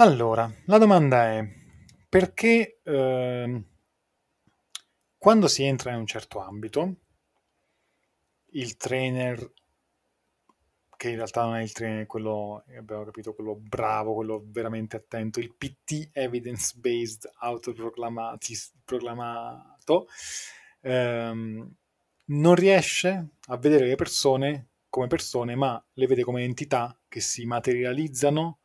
Allora, la domanda è perché eh, quando si entra in un certo ambito, il trainer, che in realtà non è il trainer, quello, abbiamo capito, quello bravo, quello veramente attento, il PT evidence-based autoproclamato, ehm, non riesce a vedere le persone come persone, ma le vede come entità che si materializzano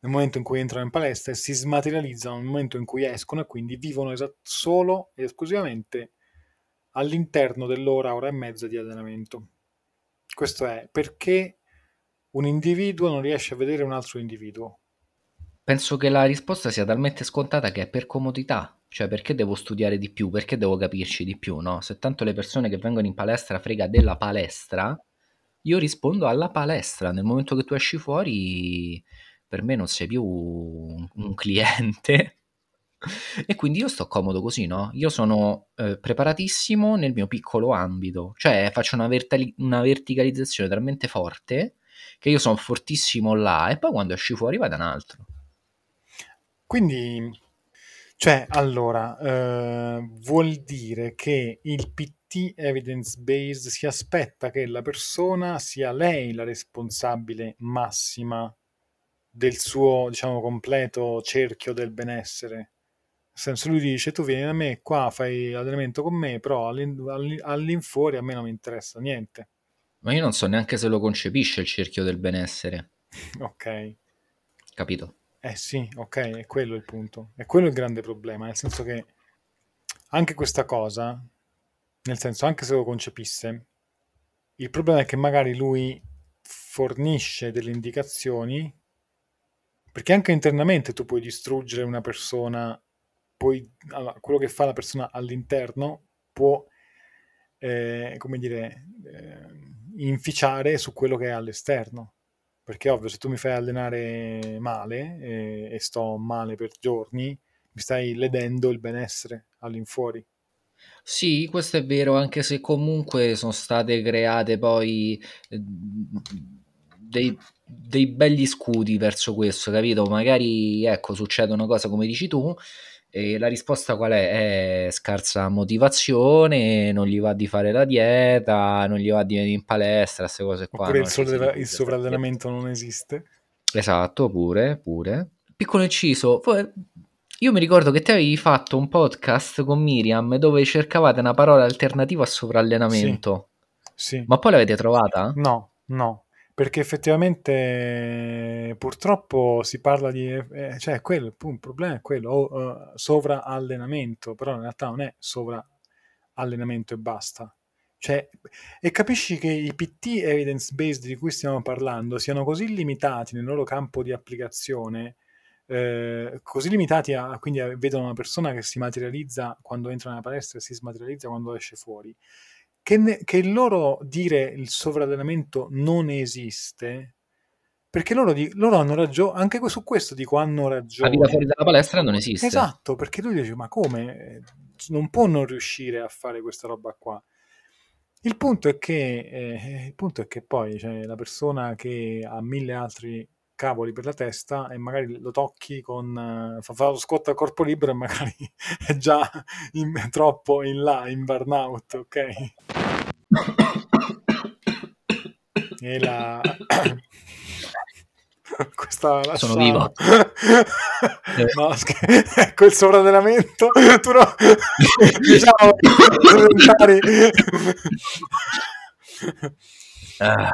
nel momento in cui entrano in palestra e si smaterializzano nel momento in cui escono e quindi vivono esat- solo ed esclusivamente all'interno dell'ora, ora e mezza di allenamento. Questo è perché un individuo non riesce a vedere un altro individuo. Penso che la risposta sia talmente scontata che è per comodità, cioè perché devo studiare di più, perché devo capirci di più, no? Se tanto le persone che vengono in palestra frega della palestra, io rispondo alla palestra, nel momento che tu esci fuori per me non sei più un, un cliente. e quindi io sto comodo così, no? Io sono eh, preparatissimo nel mio piccolo ambito, cioè faccio una, vertali- una verticalizzazione talmente forte che io sono fortissimo là e poi quando esci fuori vado un altro. Quindi, cioè, allora, eh, vuol dire che il PT evidence based si aspetta che la persona sia lei la responsabile massima del suo, diciamo, completo cerchio del benessere. Nel senso, lui dice, tu vieni da me qua, fai allenamento con me, però all'in- all'infuori a me non mi interessa niente. Ma io non so neanche se lo concepisce il cerchio del benessere. ok. Capito? Eh sì, ok, è quello il punto. È quello il grande problema, nel senso che anche questa cosa, nel senso, anche se lo concepisse, il problema è che magari lui fornisce delle indicazioni perché anche internamente tu puoi distruggere una persona, puoi, allora, quello che fa la persona all'interno può, eh, come dire, eh, inficiare su quello che è all'esterno. Perché ovvio, se tu mi fai allenare male eh, e sto male per giorni, mi stai ledendo il benessere all'infuori. Sì, questo è vero, anche se comunque sono state create poi eh, dei, dei begli scudi verso questo, capito? Magari, ecco, succede una cosa come dici tu, e la risposta qual è? È scarsa motivazione, non gli va di fare la dieta, non gli va di venire in palestra, queste cose qua. Oppure no? il, sovra- il sovrallenamento non esiste. Esatto, pure, pure. Piccolo inciso, io mi ricordo che te avevi fatto un podcast con Miriam dove cercavate una parola alternativa a sovrallenamento. Sì. Ma poi l'avete trovata? No, no, perché effettivamente purtroppo si parla di, eh, cioè quello, il problema è quello, o, eh, sovraallenamento, però in realtà non è sovraallenamento e basta. Cioè, e capisci che i PT evidence-based di cui stiamo parlando siano così limitati nel loro campo di applicazione, eh, così limitati a, quindi vedono una persona che si materializza quando entra nella palestra e si smaterializza quando esce fuori, che, ne- che il loro dire il sovrallenamento non esiste, perché loro, di- loro hanno ragione, anche su questo dico hanno La vita ragione. fuori dalla palestra non esiste. Esatto, perché lui dice, ma come? Eh, Non può non riuscire a fare questa roba qua. Il punto è che, eh, il punto è che poi c'è la persona che ha mille altri cavoli per la testa e magari lo tocchi con eh, fa, fa lo scotto a corpo libero e magari è già in- troppo in là, in burnout, ok? E la... Questa la Sono vivo. No, scher- ecco il sovradellamento. Tu no... diciamo. Ah.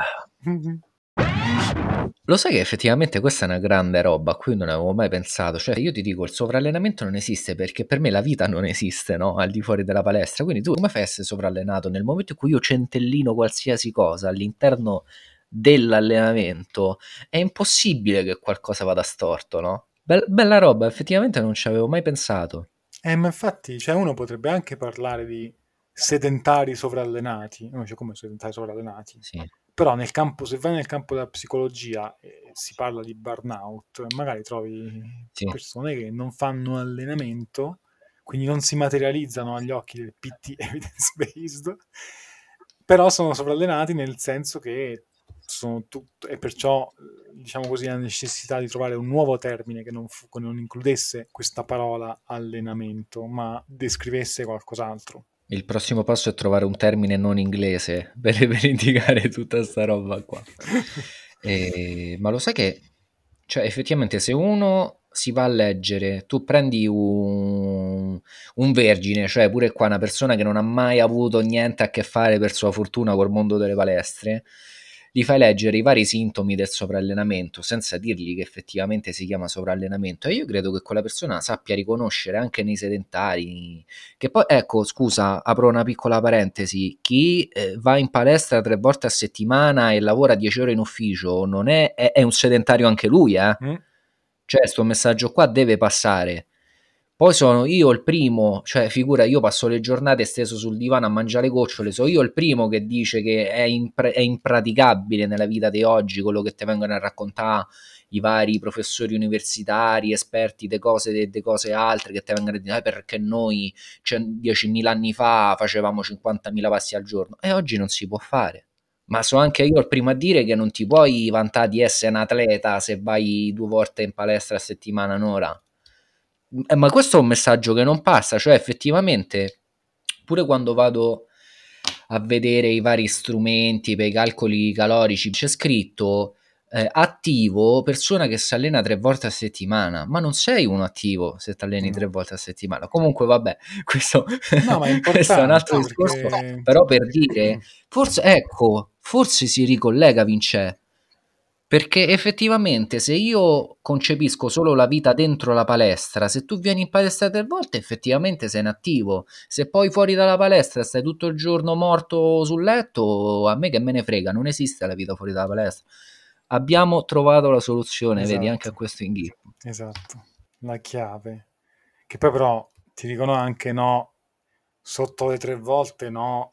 Lo sai che effettivamente questa è una grande roba a cui non avevo mai pensato. Cioè, io ti dico, il sovrallenamento non esiste perché per me la vita non esiste, no? Al di fuori della palestra. Quindi tu come fai a essere sovrallenato? Nel momento in cui io centellino qualsiasi cosa all'interno dell'allenamento, è impossibile che qualcosa vada storto, no? Bel- bella roba, effettivamente non ci avevo mai pensato. Eh, ma infatti, cioè, uno potrebbe anche parlare di sedentari sovrallenati. No, cioè, come sedentari sovrallenati? Sì. Però nel campo, se vai nel campo della psicologia e si parla di burnout, magari trovi Sì. persone che non fanno allenamento, quindi non si materializzano agli occhi del PT evidence based, però sono sovrallenati nel senso che sono tutto, e perciò diciamo così la necessità di trovare un nuovo termine che non, fu, che non includesse questa parola allenamento, ma descrivesse qualcos'altro. Il prossimo passo è trovare un termine non inglese per, per indicare tutta sta roba qua. e, ma lo sai che, cioè, effettivamente, se uno si va a leggere, tu prendi un, un, vergine, cioè pure qua una persona che non ha mai avuto niente a che fare per sua fortuna col mondo delle palestre, gli fai leggere i vari sintomi del sovrallenamento senza dirgli che effettivamente si chiama sovrallenamento e io credo che quella persona sappia riconoscere anche nei sedentari che poi ecco scusa apro una piccola parentesi chi eh, va in palestra tre volte a settimana e lavora dieci ore in ufficio non è, è, è un sedentario anche lui eh. Mm. cioè questo messaggio qua deve passare poi sono io il primo, cioè figura, io passo le giornate steso sul divano a mangiare gocciole, sono io il primo che dice che è, impre- è impraticabile nella vita di oggi quello che ti vengono a raccontare i vari professori universitari, esperti di cose, de cose altre che ti vengono a dire eh, perché noi cioè, 10.000 anni fa facevamo 50.000 passi al giorno e oggi non si può fare. Ma so anche io il primo a dire che non ti puoi vantare di essere un atleta se vai due volte in palestra a settimana un'ora ma questo è un messaggio che non passa, cioè effettivamente pure quando vado a vedere i vari strumenti per i calcoli calorici c'è scritto eh, attivo persona che si allena tre volte a settimana, ma non sei uno attivo se ti alleni no. tre volte a settimana. Comunque, vabbè, questo, no, questo è un altro discorso. Perché... Però per dire, forse ecco, forse si ricollega Vince perché effettivamente se io concepisco solo la vita dentro la palestra, se tu vieni in palestra tre volte effettivamente sei inattivo, se poi fuori dalla palestra stai tutto il giorno morto sul letto, a me che me ne frega, non esiste la vita fuori dalla palestra. Abbiamo trovato la soluzione, esatto. vedi, anche a questo inghippo. Esatto, la chiave. Che poi però ti dicono anche no, sotto le tre volte no,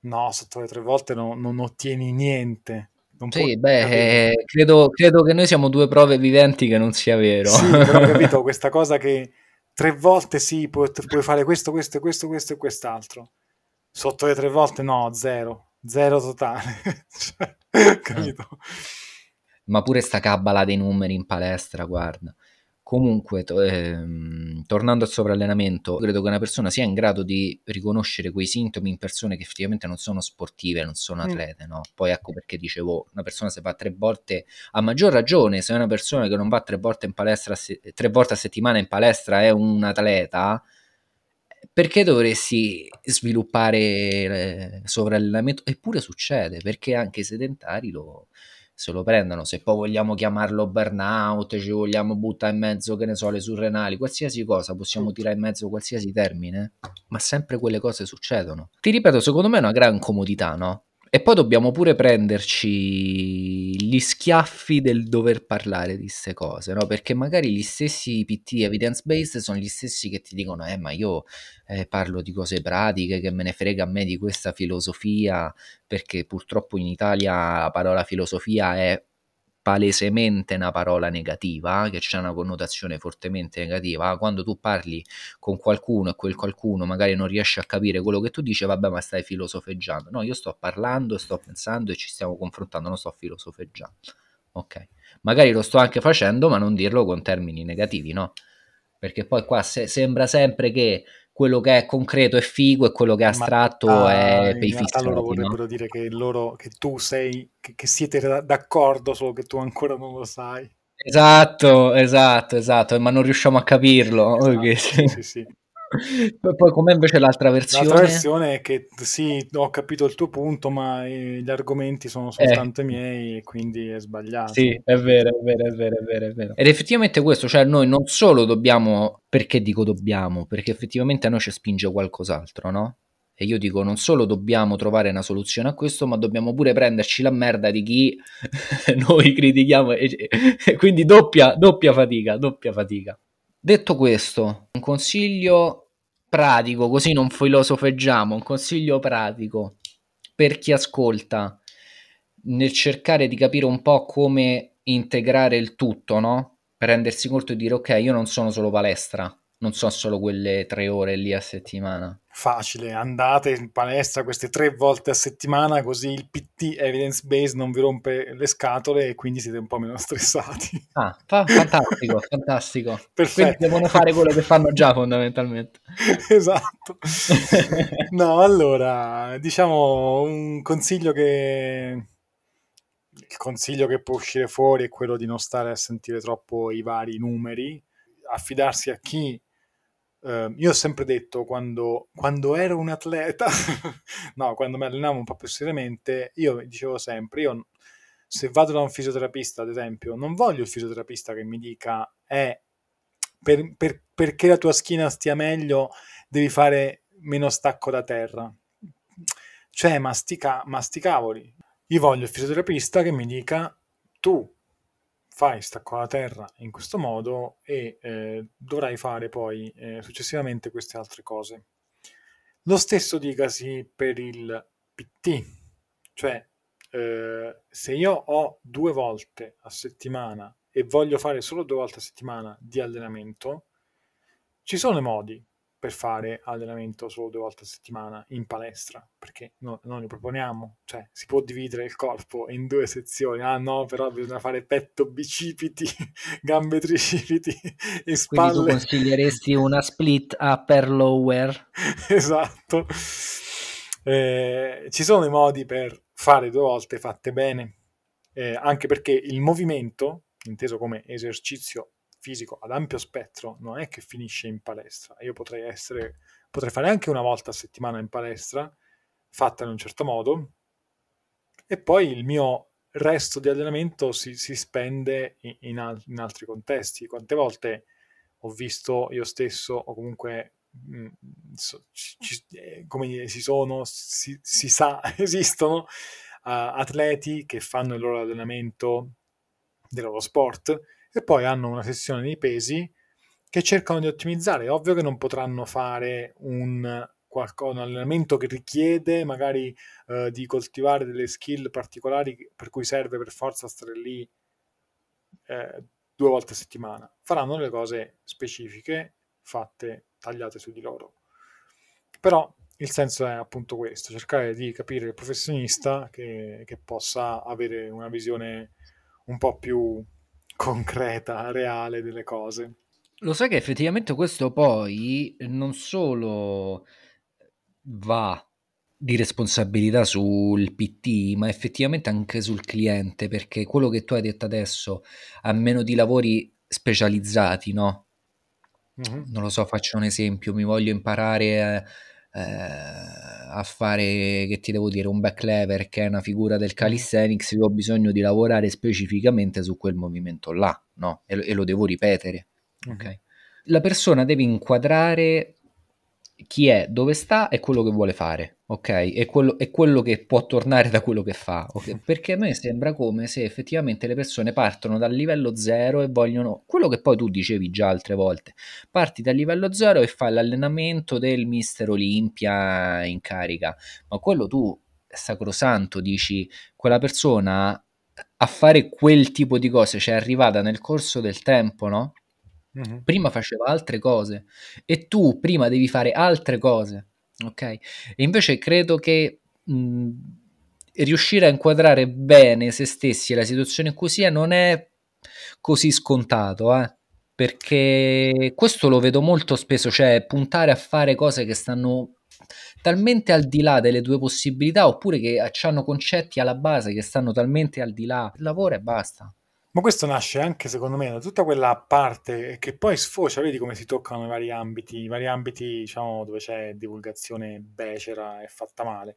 no, sotto le tre volte no, non ottieni niente non sì, beh, eh, credo, credo, che noi siamo due prove viventi che non sia vero. Sì, però ho capito questa cosa che tre volte sì, puoi, puoi fare questo, questo, questo, questo e quest'altro. Sotto le tre volte no, zero. Zero totale. cioè, capito? Ma pure sta cabala dei numeri in palestra, guarda. Comunque, to- ehm, tornando al sovrallenamento, credo che una persona sia in grado di riconoscere quei sintomi in persone che effettivamente non sono sportive, non sono mm. atlete, no? Poi ecco perché dicevo, una persona se va tre volte, a maggior ragione, se è una persona che non va tre volte, in palestra, se- tre volte a settimana in palestra è un atleta, perché dovresti sviluppare eh, sovrallenamento? Eppure succede, perché anche i sedentari lo se lo prendono. Se poi vogliamo chiamarlo burnout, ci vogliamo buttare in mezzo, che ne so, le surrenali, qualsiasi cosa, possiamo tirare in mezzo qualsiasi termine, ma sempre quelle cose succedono. Ti ripeto, secondo me è una gran comodità, no? E poi dobbiamo pure prenderci gli schiaffi del dover parlare di queste cose, no? Perché magari gli stessi PT evidence-based sono gli stessi che ti dicono, eh, ma io eh, parlo di cose pratiche, che me ne frega a me di questa filosofia, perché purtroppo in Italia la parola filosofia è palesemente una parola negativa, che c'è una connotazione fortemente negativa, quando tu parli con qualcuno e quel qualcuno magari non riesce a capire quello che tu dici, vabbè ma stai filosofeggiando. No, io sto parlando, sto pensando e ci stiamo confrontando, non sto filosofeggiando. Ok, magari lo sto anche facendo, ma non dirlo con termini negativi, no? Perché poi qua se- sembra sempre che quello che è concreto è figo e quello che è astratto Ma, è per i fissi. loro vorrebbero no? dire che, loro, che tu sei, che, che, siete d'accordo, solo che tu ancora non lo sai. Esatto, esatto, esatto, ma non riusciamo a capirlo. Esatto, okay. sì, sì, sì. Poi com'è invece l'altra versione? L'altra versione è che sì, ho capito il tuo punto, ma eh, gli argomenti sono soltanto eh. miei e quindi è sbagliato. Sì, è vero, è vero, è vero, è vero, è vero. Ed effettivamente questo, cioè noi non solo dobbiamo, perché dico dobbiamo? Perché effettivamente a noi ci spinge qualcos'altro, no? E io dico, non solo dobbiamo trovare una soluzione a questo, ma dobbiamo pure prenderci la merda di chi noi critichiamo. E, e quindi doppia, doppia fatica, doppia fatica. Detto questo, un consiglio pratico, così non filosofeggiamo, un consiglio pratico per chi ascolta nel cercare di capire un po' come integrare il tutto, no? Per rendersi conto di dire ok, io non sono solo palestra, non sono solo quelle tre ore lì a settimana. Facile, andate in palestra queste tre volte a settimana così il PT evidence based non vi rompe le scatole e quindi siete un po' meno stressati. Ah, fa- fantastico, fantastico. Perfetto. Quindi devono fare quello che fanno già fondamentalmente. esatto. no, allora, diciamo un consiglio che il consiglio che può uscire fuori è quello di non stare a sentire troppo i vari numeri, affidarsi a chi Uh, io ho sempre detto quando, quando ero un atleta, no, quando mi allenavo un po' più seriamente, io dicevo sempre, io se vado da un fisioterapista, ad esempio, non voglio il fisioterapista che mi dica, eh, per, per, perché la tua schiena stia meglio, devi fare meno stacco da terra. Cioè, mastica, masticavoli. Io voglio il fisioterapista che mi dica, tu fai stacco alla terra in questo modo e eh, dovrai fare poi eh, successivamente queste altre cose. Lo stesso dicasi per il PT, cioè eh, se io ho due volte a settimana e voglio fare solo due volte a settimana di allenamento, ci sono i modi per fare allenamento solo due volte a settimana in palestra, perché no, non li proponiamo, cioè si può dividere il corpo in due sezioni, ah no, però bisogna fare petto bicipiti, gambe tricipiti e spalle. Quindi tu consiglieresti una split upper lower? esatto. Eh, ci sono i modi per fare due volte fatte bene, eh, anche perché il movimento, inteso come esercizio fisico ad ampio spettro non è che finisce in palestra. Io potrei essere, potrei fare anche una volta a settimana in palestra, fatta in un certo modo, e poi il mio resto di allenamento si, si spende in, in, al, in, altri contesti. Quante volte ho visto io stesso, o comunque mh, mm, so, ci, eh, come si sono, si, si sa, esistono uh, atleti che fanno il loro allenamento del loro sport e poi hanno una sessione di pesi che cercano di ottimizzare. È ovvio che non potranno fare un, un allenamento che richiede magari eh, di coltivare delle skill particolari per cui serve per forza stare lì eh, due volte a settimana. Faranno le cose specifiche fatte, tagliate su di loro. Però il senso è appunto questo, cercare di capire il professionista che, che possa avere una visione un po' più concreta, reale delle cose. Lo sai che effettivamente questo poi non solo va di responsabilità sul PT, ma effettivamente anche sul cliente, perché quello che tu hai detto adesso, a meno di lavori specializzati, no? Mm-hmm. Non lo so, faccio un esempio, mi voglio imparare eh, a fare, che ti devo dire, un back lever che è una figura del calisthenics, io ho bisogno di lavorare specificamente su quel movimento là, no? E, e lo devo ripetere, mm-hmm. La persona deve inquadrare chi è, dove sta e quello che vuole fare, ok? E quello, e quello che può tornare da quello che fa, okay? Perché a me sembra come se effettivamente le persone partono dal livello zero e vogliono quello che poi tu dicevi già altre volte. Parti dal livello zero e fai l'allenamento del Mister Olimpia in carica, ma quello tu sacrosanto dici quella persona a fare quel tipo di cose, cioè è arrivata nel corso del tempo, no? Mm-hmm. Prima faceva altre cose e tu prima devi fare altre cose, ok? E invece credo che mh, riuscire a inquadrare bene se stessi e la situazione in cui sia non è così scontato, eh? perché questo lo vedo molto spesso, cioè puntare a fare cose che stanno talmente al di là delle tue possibilità oppure che hanno concetti alla base che stanno talmente al di là, lavora e basta. Ma questo nasce anche, secondo me, da tutta quella parte che poi sfocia, vedi come si toccano i vari ambiti, i vari ambiti, diciamo, dove c'è divulgazione becera e fatta male.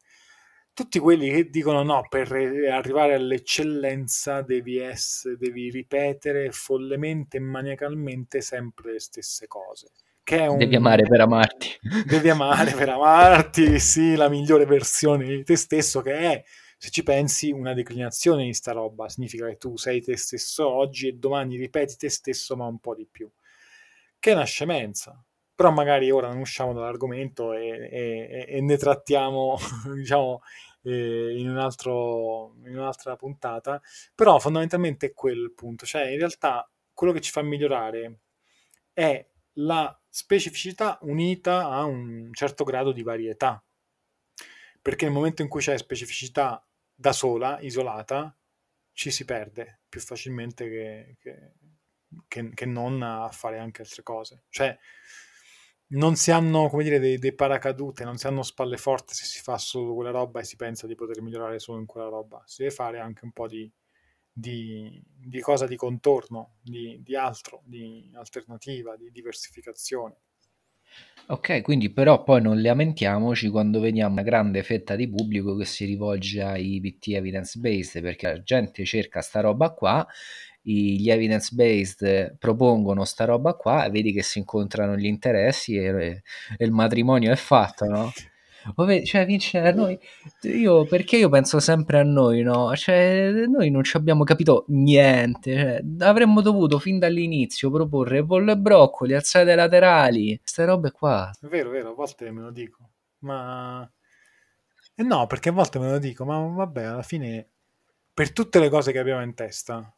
Tutti quelli che dicono no, per arrivare all'eccellenza devi, essere, devi ripetere follemente e maniacalmente sempre le stesse cose. Un... Devi amare per amarti. Devi amare per amarti, sì, la migliore versione di te stesso che è se ci pensi, una declinazione di sta roba significa che tu sei te stesso oggi e domani ripeti te stesso, ma un po' di più. Che è una scemenza. Però magari ora non usciamo dall'argomento e, e, e ne trattiamo, diciamo, eh, in, un altro, in un'altra puntata. Però fondamentalmente è quello il punto. Cioè, in realtà, quello che ci fa migliorare è la specificità unita a un certo grado di varietà. Perché nel momento in cui c'è specificità da sola, isolata, ci si perde più facilmente che, che, che, che non a fare anche altre cose. Cioè, non si hanno, come dire, dei, dei, paracadute, non si hanno spalle forti se si fa solo quella roba e si pensa di poter migliorare solo in quella roba. Si deve fare anche un po' di, di, di cosa di contorno, di, di altro, di alternativa, di diversificazione. Ok, quindi però poi non lamentiamoci quando vediamo una grande fetta di pubblico che si rivolge ai PT evidence based perché la gente cerca sta roba qua gli evidence based propongono sta roba qua e vedi che si incontrano gli interessi e, e il matrimonio è fatto, no? Cioè, Vince, noi, io, perché io penso sempre a noi, no? Cioè, noi non ci abbiamo capito niente. Cioè, avremmo dovuto fin dall'inizio proporre pollo e broccoli, alzate laterali, queste robe qua. È vero, vero, a volte me lo dico, ma... Eh no, perché a volte me lo dico, ma vabbè, alla fine, per tutte le cose che abbiamo in testa,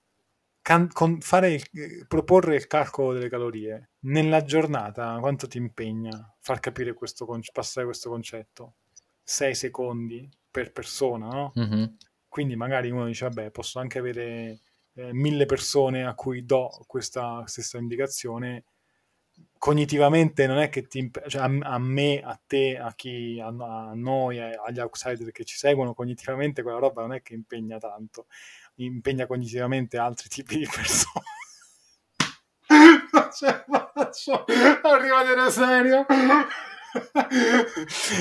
can- fare il, proporre il calcolo delle calorie nella giornata, quanto ti impegna far capire questo passare questo concetto? 6 secondi per persona, no? Mm-hmm. Quindi magari uno dice, vabbè, posso anche avere eh, mille persone a cui do questa stessa indicazione, cognitivamente non è che ti imp- cioè a, a, me, a te, a chi a, a, noi, agli outsider che ci seguono, cognitivamente quella roba non è che impegna tanto impegna cognitivamente altri tipi di persone. cioè, faccio a rimanere serio.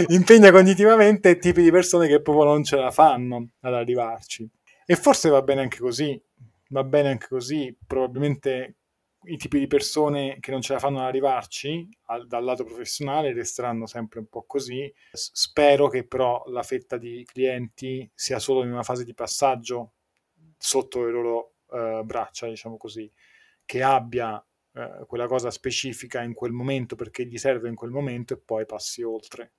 impegna cognitivamente tipi di persone che proprio non ce la fanno ad arrivarci. E forse va bene anche così, va bene anche così, probabilmente i tipi di persone che non ce la fanno ad arrivarci al, dal lato professionale resteranno sempre un po' così. S- spero che però la fetta di clienti sia solo in una fase di passaggio sotto le loro uh, braccia, diciamo così, che abbia uh, quella cosa specifica in quel momento perché gli serve in quel momento e poi passi oltre.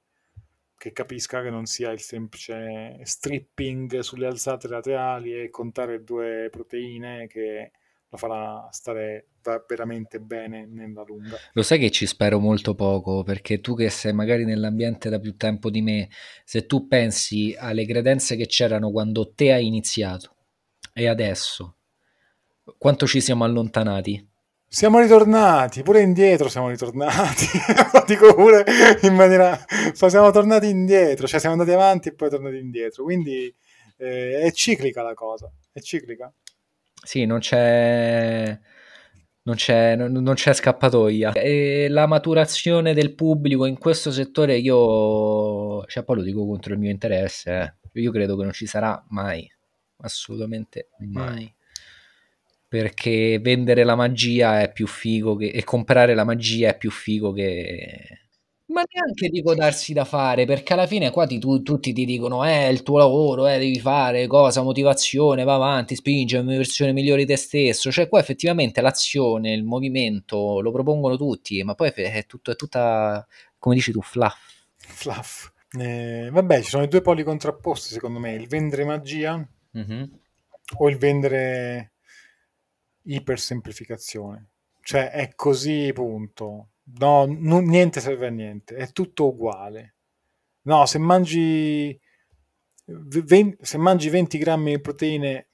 Che capisca che non sia il semplice stripping sulle alzate laterali e contare due proteine che lo farà stare veramente bene nella lunga. Lo sai che ci spero molto poco, perché tu che sei magari nell'ambiente da più tempo di me, se tu pensi alle credenze che c'erano quando te hai iniziato, e adesso? Quanto ci siamo allontanati? Siamo ritornati, pure indietro siamo ritornati. Dico pure in maniera... Siamo tornati indietro, cioè siamo andati avanti e poi tornati indietro. Quindi eh, è ciclica la cosa, è ciclica. Sì, non c'è... Non c'è, non, non c'è scappatoia. E la maturazione del pubblico in questo settore io, cioè poi lo dico contro il mio interesse, eh. io credo che non ci sarà mai assolutamente mai. Mm. Perché vendere la magia è più figo che, e comprare la magia è più figo che... Ma neanche dico darsi da fare, perché alla fine qua ti, tu, tutti ti dicono eh, è il tuo lavoro, eh, devi fare cosa, motivazione, va avanti, spingi a una versione migliore di te stesso. Cioè qua effettivamente l'azione, il movimento lo propongono tutti, ma poi è, tutto, è tutta, come dici tu, fluff. Fluff. Eh, vabbè, ci sono i due poli contrapposti secondo me, il vendere magia mm-hmm. o il vendere ipersemplificazione. Cioè è così, punto. No, non, niente serve a niente, è tutto uguale. No, se mangi, 20, se mangi 20 grammi di proteine,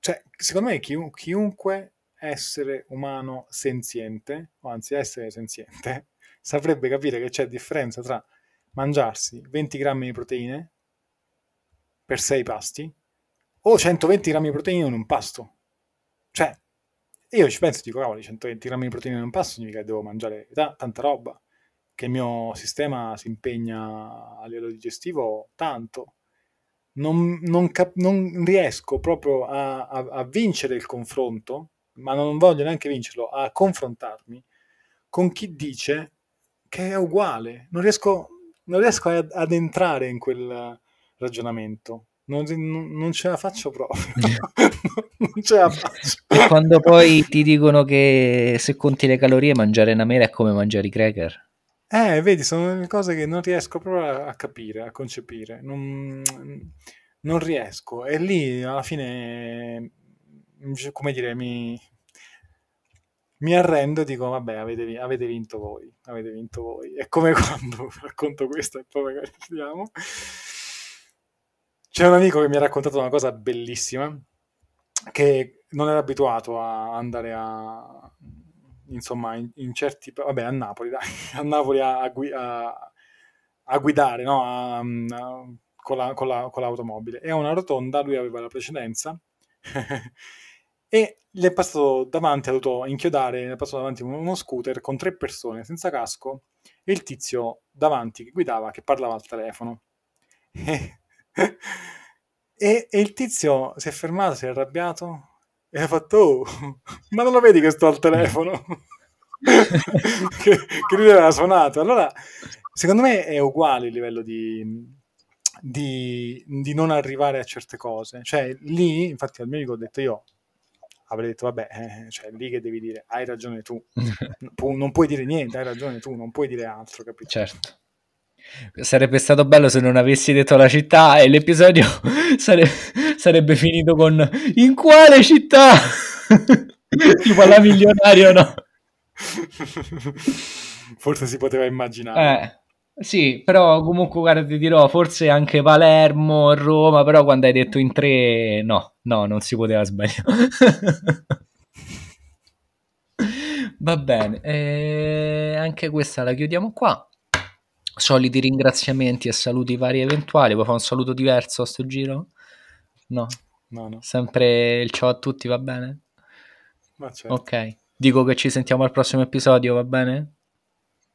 cioè, secondo me chiun, chiunque essere umano senziente, o anzi essere senziente, saprebbe capire che c'è differenza tra mangiarsi 20 grammi di proteine per 6 pasti o 120 grammi di proteine in un pasto. Cioè, io ci penso e dico, cavoli, 120 grammi di proteine in un pasto significa che devo mangiare t- tanta roba, che il mio sistema si impegna a livello digestivo tanto. Non, non, cap- non riesco proprio a, a, a, vincere il confronto, ma non voglio neanche vincerlo, a confrontarmi con chi dice che è uguale. Non riesco, non riesco ad, ad entrare in quel ragionamento non, non, ce la faccio proprio. non ce la faccio. E quando poi ti dicono che se conti le calorie mangiare una mela è come mangiare i cracker. Eh, vedi, sono cose che non riesco proprio a capire, a concepire. Non, non riesco. E lì alla fine, come dire, mi, mi arrendo e dico, vabbè, avete, avete, vinto voi, avete vinto voi. È come quando racconto questo e poi magari vediamo. C'è un amico che mi ha raccontato una cosa bellissima, che non era abituato a andare a, insomma, in, in certi, vabbè, a Napoli, dai, a Napoli a, a, a guidare, no? Con, la, con, la, con l'automobile. E a una rotonda lui aveva la precedenza e gli è passato davanti, ha dovuto inchiodare, gli è passato davanti uno scooter con tre persone senza casco e il tizio davanti che guidava, che parlava al telefono. E, e, il tizio si è fermato, si è arrabbiato e ha fatto, oh, ma non lo vedi che sto al telefono? che, che lui aveva suonato. Allora, secondo me è uguale il livello di, di, di, non arrivare a certe cose. Cioè, lì, infatti, al mio amico ho detto io avrei detto, vabbè, eh, cioè, lì che devi dire, hai ragione tu. Non puoi dire niente, hai ragione tu, non puoi dire altro, capito? Certo. Sarebbe stato bello se non avessi detto la città e l'episodio sare- sarebbe finito con in quale città? tipo la milionario, no? Forse si poteva immaginare. Eh, sì, però comunque guarda, ti dirò, forse anche Palermo, Roma, però quando hai detto in tre, no, no, non si poteva sbagliare. Va bene, e anche questa la chiudiamo qua soliti ringraziamenti e saluti vari eventuali. Vuoi fare un saluto diverso a sto giro? No. No, no. Sempre il ciao a tutti, va bene? Ma certo. Ok. Dico che ci sentiamo al prossimo episodio, va bene?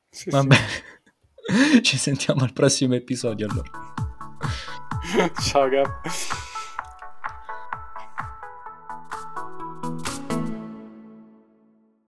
Sì, va sì. bene. ci sentiamo al prossimo episodio allora. ciao Gab.